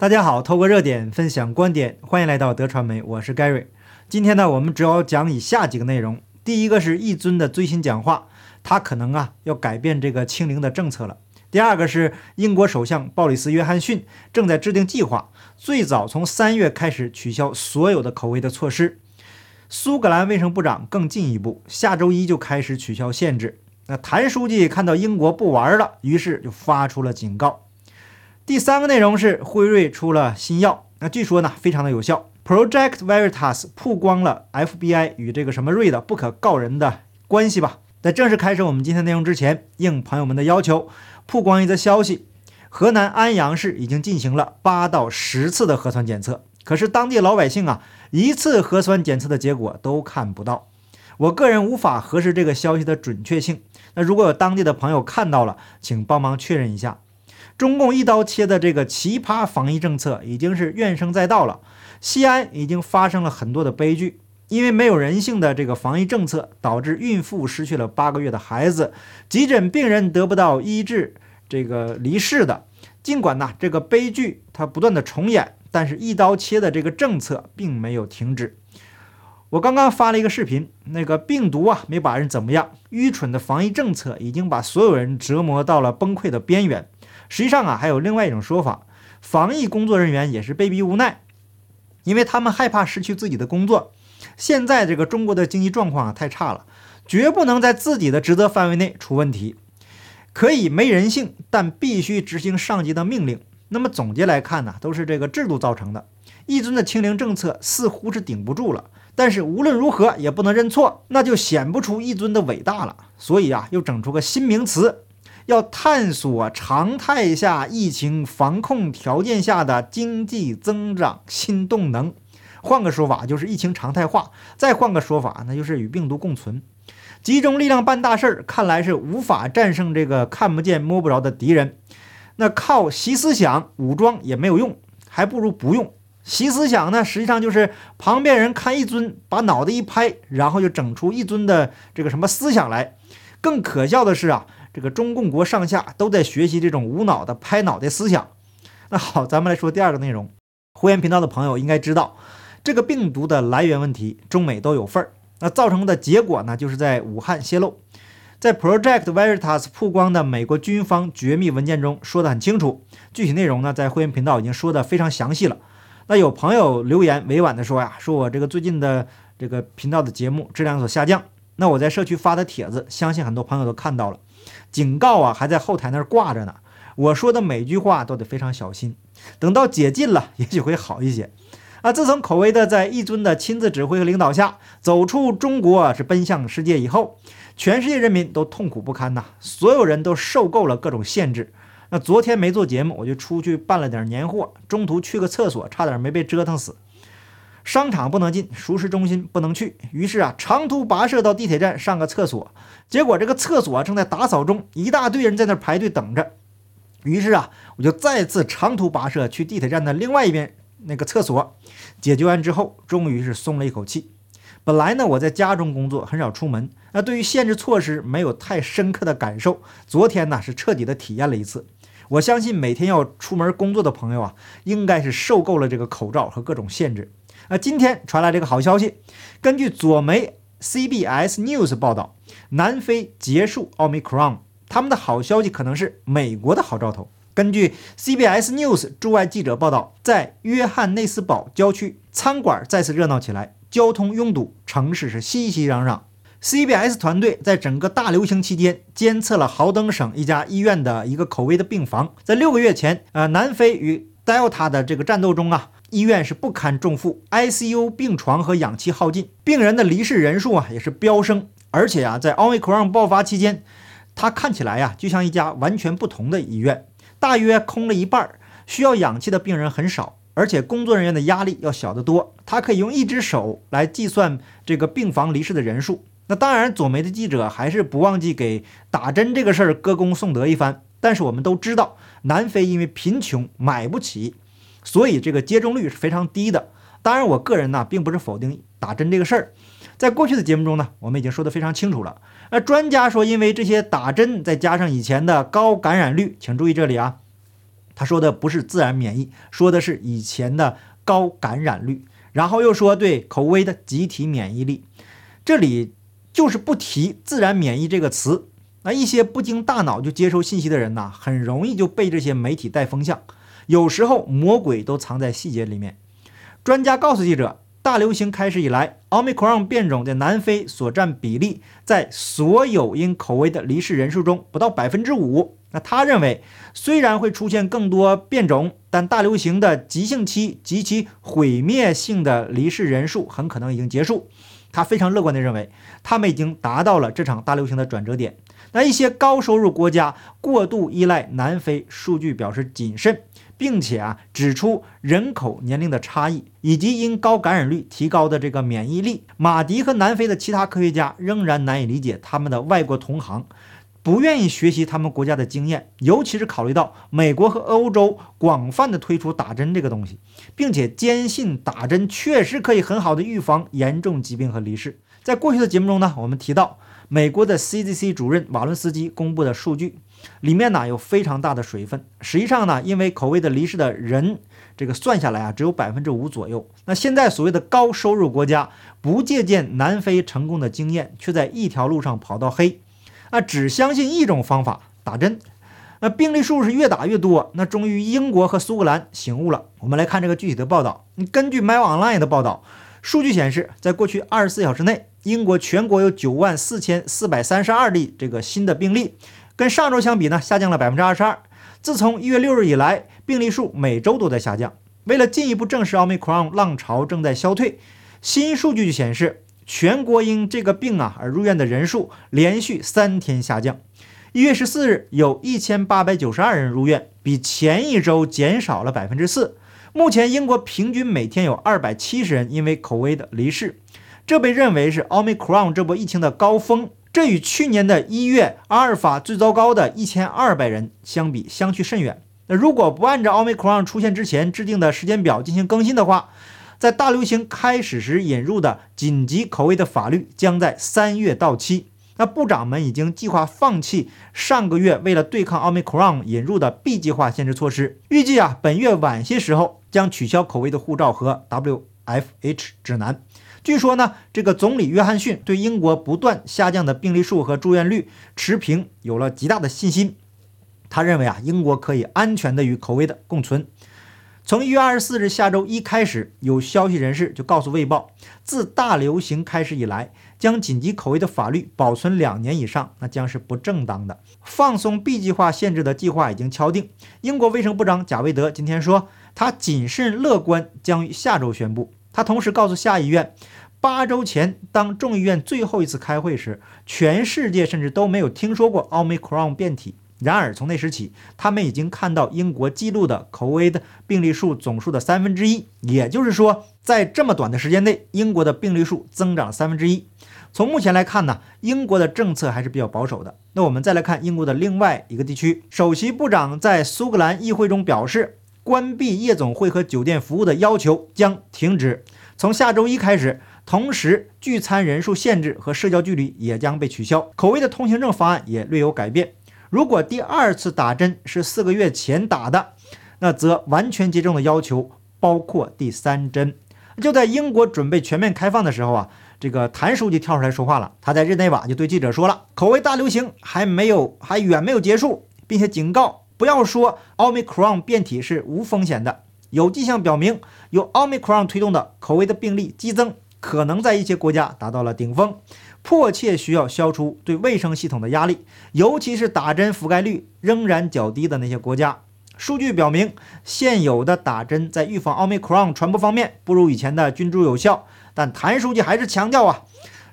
大家好，透过热点分享观点，欢迎来到德传媒，我是 Gary。今天呢，我们主要讲以下几个内容。第一个是一尊的最新讲话，他可能啊要改变这个清零的政策了。第二个是英国首相鲍里斯·约翰逊正在制定计划，最早从三月开始取消所有的口味的措施。苏格兰卫生部长更进一步，下周一就开始取消限制。那谭书记看到英国不玩了，于是就发出了警告。第三个内容是辉瑞出了新药，那据说呢非常的有效。Project Veritas 曝光了 FBI 与这个什么瑞的不可告人的关系吧。在正式开始我们今天内容之前，应朋友们的要求，曝光一则消息：河南安阳市已经进行了八到十次的核酸检测，可是当地老百姓啊一次核酸检测的结果都看不到。我个人无法核实这个消息的准确性。那如果有当地的朋友看到了，请帮忙确认一下。中共一刀切的这个奇葩防疫政策已经是怨声载道了。西安已经发生了很多的悲剧，因为没有人性的这个防疫政策，导致孕妇失去了八个月的孩子，急诊病人得不到医治，这个离世的。尽管呢这个悲剧它不断的重演，但是一刀切的这个政策并没有停止。我刚刚发了一个视频，那个病毒啊没把人怎么样，愚蠢的防疫政策已经把所有人折磨到了崩溃的边缘。实际上啊，还有另外一种说法，防疫工作人员也是被逼无奈，因为他们害怕失去自己的工作。现在这个中国的经济状况啊太差了，绝不能在自己的职责范围内出问题。可以没人性，但必须执行上级的命令。那么总结来看呢，都是这个制度造成的。一尊的清零政策似乎是顶不住了，但是无论如何也不能认错，那就显不出一尊的伟大了。所以啊，又整出个新名词。要探索常态下疫情防控条件下的经济增长新动能，换个说法就是疫情常态化，再换个说法那就是与病毒共存。集中力量办大事儿，看来是无法战胜这个看不见摸不着的敌人。那靠习思想武装也没有用，还不如不用。习思想呢，实际上就是旁边人看一尊，把脑袋一拍，然后就整出一尊的这个什么思想来。更可笑的是啊。这个中共国上下都在学习这种无脑的拍脑袋思想。那好，咱们来说第二个内容。会员频道的朋友应该知道，这个病毒的来源问题，中美都有份儿。那造成的结果呢，就是在武汉泄露。在 Project Veritas 曝光的美国军方绝密文件中说得很清楚，具体内容呢，在会员频道已经说得非常详细了。那有朋友留言委婉的说呀，说我这个最近的这个频道的节目质量所下降。那我在社区发的帖子，相信很多朋友都看到了。警告啊，还在后台那儿挂着呢。我说的每句话都得非常小心。等到解禁了，也许会好一些。啊，自从口味的在一尊的亲自指挥和领导下走出中国，是奔向世界以后，全世界人民都痛苦不堪呐。所有人都受够了各种限制。那昨天没做节目，我就出去办了点年货，中途去个厕所，差点没被折腾死。商场不能进，熟食中心不能去，于是啊，长途跋涉到地铁站上个厕所。结果这个厕所正在打扫中，一大堆人在那排队等着。于是啊，我就再次长途跋涉去地铁站的另外一边那个厕所。解决完之后，终于是松了一口气。本来呢，我在家中工作，很少出门，那对于限制措施没有太深刻的感受。昨天呢，是彻底的体验了一次。我相信每天要出门工作的朋友啊，应该是受够了这个口罩和各种限制。那今天传来这个好消息，根据左媒 CBS News 报道，南非结束奥密克戎，他们的好消息可能是美国的好兆头。根据 CBS News 驻外记者报道，在约翰内斯堡郊区，餐馆再次热闹起来，交通拥堵，城市是熙熙攘攘。CBS 团队在整个大流行期间监测了豪登省一家医院的一个口味的病房，在六个月前，呃，南非与 Delta 的这个战斗中啊。医院是不堪重负，ICU 病床和氧气耗尽，病人的离世人数啊也是飙升。而且啊，在奥密克戎爆发期间，它看起来呀就像一家完全不同的医院，大约空了一半，需要氧气的病人很少，而且工作人员的压力要小得多。他可以用一只手来计算这个病房离世的人数。那当然，左媒的记者还是不忘记给打针这个事儿歌功颂德一番。但是我们都知道，南非因为贫穷买不起。所以这个接种率是非常低的。当然，我个人呢并不是否定打针这个事儿。在过去的节目中呢，我们已经说得非常清楚了。那专家说，因为这些打针再加上以前的高感染率，请注意这里啊，他说的不是自然免疫，说的是以前的高感染率，然后又说对口味的集体免疫力。这里就是不提自然免疫这个词。那一些不经大脑就接收信息的人呐，很容易就被这些媒体带风向。有时候魔鬼都藏在细节里面。专家告诉记者，大流行开始以来，奥密克戎变种在南非所占比例，在所有因口味的离世人数中不到百分之五。那他认为，虽然会出现更多变种，但大流行的急性期及其毁灭性的离世人数很可能已经结束。他非常乐观地认为，他们已经达到了这场大流行的转折点。那一些高收入国家过度依赖南非，数据表示谨慎，并且啊指出人口年龄的差异以及因高感染率提高的这个免疫力。马迪和南非的其他科学家仍然难以理解他们的外国同行。不愿意学习他们国家的经验，尤其是考虑到美国和欧洲广泛的推出打针这个东西，并且坚信打针确实可以很好的预防严重疾病和离世。在过去的节目中呢，我们提到美国的 CDC 主任瓦伦斯基公布的数据，里面呢有非常大的水分。实际上呢，因为口味的离世的人，这个算下来啊，只有百分之五左右。那现在所谓的高收入国家不借鉴南非成功的经验，却在一条路上跑到黑。那只相信一种方法打针，那病例数是越打越多。那终于英国和苏格兰醒悟了。我们来看这个具体的报道。根据 My Online 的报道，数据显示，在过去二十四小时内，英国全国有九万四千四百三十二例这个新的病例，跟上周相比呢，下降了百分之二十二。自从一月六日以来，病例数每周都在下降。为了进一步证实奥密克戎浪潮正在消退，新数据就显示。全国因这个病啊而入院的人数连续三天下降。一月十四日，有一千八百九十二人入院，比前一周减少了百分之四。目前，英国平均每天有二百七十人因为口味的离世，这被认为是奥密克戎这波疫情的高峰。这与去年的一月阿尔法最糟糕的一千二百人相比，相去甚远。那如果不按照奥密克戎出现之前制定的时间表进行更新的话，在大流行开始时引入的紧急口味的法律将在三月到期。那部长们已经计划放弃上个月为了对抗奥密克戎引入的 B 计划限制措施。预计啊，本月晚些时候将取消口味的护照和 WFH 指南。据说呢，这个总理约翰逊对英国不断下降的病例数和住院率持平有了极大的信心。他认为啊，英国可以安全的与口味的共存。从一月二十四日下周一开始，有消息人士就告诉《卫报》，自大流行开始以来，将紧急口味的法律保存两年以上，那将是不正当的。放松 B 计划限制的计划已经敲定。英国卫生部长贾维德今天说，他谨慎乐观，将于下周宣布。他同时告诉下议院，八周前当众议院最后一次开会时，全世界甚至都没有听说过奥密克戎变体。然而，从那时起，他们已经看到英国记录的口味的病例数总数的三分之一。也就是说，在这么短的时间内，英国的病例数增长了三分之一。从目前来看呢，英国的政策还是比较保守的。那我们再来看英国的另外一个地区，首席部长在苏格兰议会中表示，关闭夜总会和酒店服务的要求将停止。从下周一开始，同时聚餐人数限制和社交距离也将被取消。口味的通行证方案也略有改变。如果第二次打针是四个月前打的，那则完全接种的要求包括第三针。就在英国准备全面开放的时候啊，这个谭书记跳出来说话了。他在日内瓦就对记者说了，口味大流行还没有，还远没有结束，并且警告不要说奥密克戎变体是无风险的。有迹象表明，由奥密克戎推动的口味的病例激增，可能在一些国家达到了顶峰。迫切需要消除对卫生系统的压力，尤其是打针覆盖率仍然较低的那些国家。数据表明，现有的打针在预防奥密克戎传播方面不如以前的菌株有效。但谭书记还是强调啊，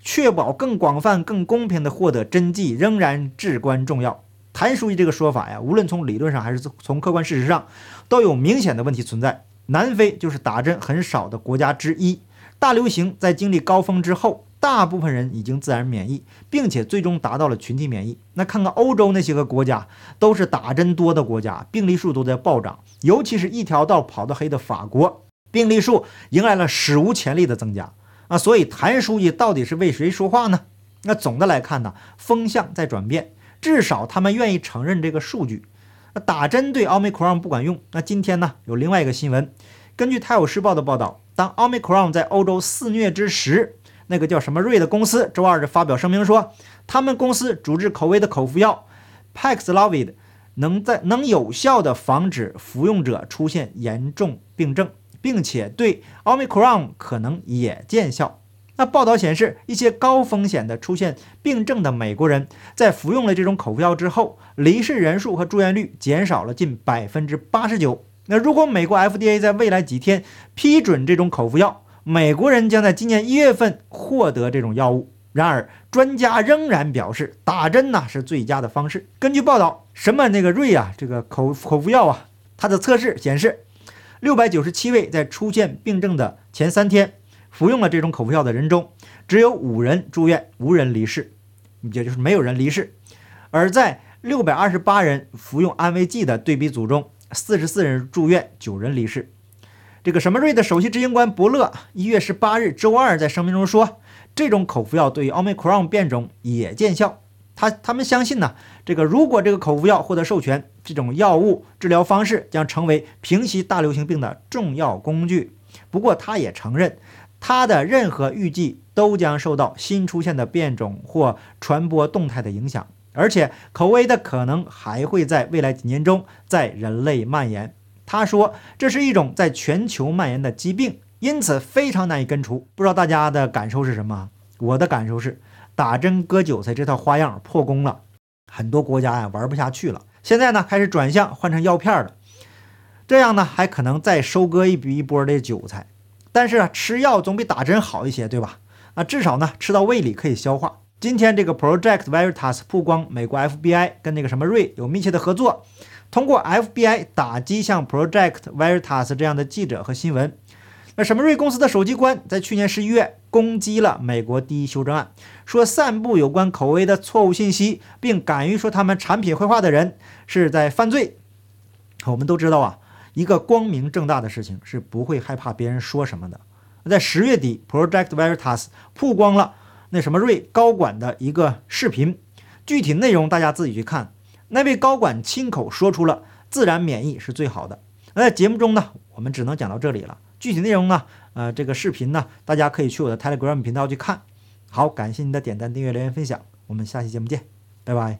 确保更广泛、更公平的获得针剂仍然至关重要。谭书记这个说法呀，无论从理论上还是从客观事实上，都有明显的问题存在。南非就是打针很少的国家之一，大流行在经历高峰之后。大部分人已经自然免疫，并且最终达到了群体免疫。那看看欧洲那些个国家，都是打针多的国家，病例数都在暴涨。尤其是一条道跑到黑的法国，病例数迎来了史无前例的增加啊！所以谭书记到底是为谁说话呢？那总的来看呢，风向在转变，至少他们愿意承认这个数据。那打针对奥密克戎不管用。那今天呢，有另外一个新闻，根据《泰晤士报》的报道，当奥密克戎在欧洲肆虐之时，那个叫什么瑞的公司周二就发表声明说，他们公司主治口味的口服药 Paxlovid 能在能有效的防止服用者出现严重病症，并且对奥密克戎可能也见效。那报道显示，一些高风险的出现病症的美国人，在服用了这种口服药之后，离世人数和住院率减少了近百分之八十九。那如果美国 FDA 在未来几天批准这种口服药，美国人将在今年一月份获得这种药物。然而，专家仍然表示，打针呢是最佳的方式。根据报道，什么那个瑞啊，这个口口服药啊，它的测试显示，六百九十七位在出现病症的前三天。服用了这种口服药的人中，只有五人住院，无人离世，也就是没有人离世。而在六百二十八人服用安慰剂的对比组中，四十四人住院，九人离世。这个什么瑞的首席执行官伯乐一月十八日周二在声明中说，这种口服药对于奥密克戎变种也见效。他他们相信呢，这个如果这个口服药获得授权，这种药物治疗方式将成为平息大流行病的重要工具。不过，他也承认。它的任何预计都将受到新出现的变种或传播动态的影响，而且口味的可能还会在未来几年中在人类蔓延。他说，这是一种在全球蔓延的疾病，因此非常难以根除。不知道大家的感受是什么？我的感受是，打针割韭菜这套花样破功了，很多国家呀玩不下去了。现在呢，开始转向换成药片了，这样呢还可能再收割一笔一波的韭菜。但是啊，吃药总比打针好一些，对吧？那至少呢，吃到胃里可以消化。今天这个 Project Veritas 曝光，美国 FBI 跟那个什么瑞有密切的合作，通过 FBI 打击像 Project Veritas 这样的记者和新闻。那什么瑞公司的手机官在去年十一月攻击了美国第一修正案，说散布有关口味的错误信息，并敢于说他们产品坏话的人是在犯罪。我们都知道啊。一个光明正大的事情是不会害怕别人说什么的。在十月底，Project Veritas 曝光了那什么瑞高管的一个视频，具体内容大家自己去看。那位高管亲口说出了自然免疫是最好的。那在节目中呢，我们只能讲到这里了。具体内容呢，呃，这个视频呢，大家可以去我的 Telegram 频道去看。好，感谢您的点赞、订阅、留言、分享，我们下期节目见，拜拜。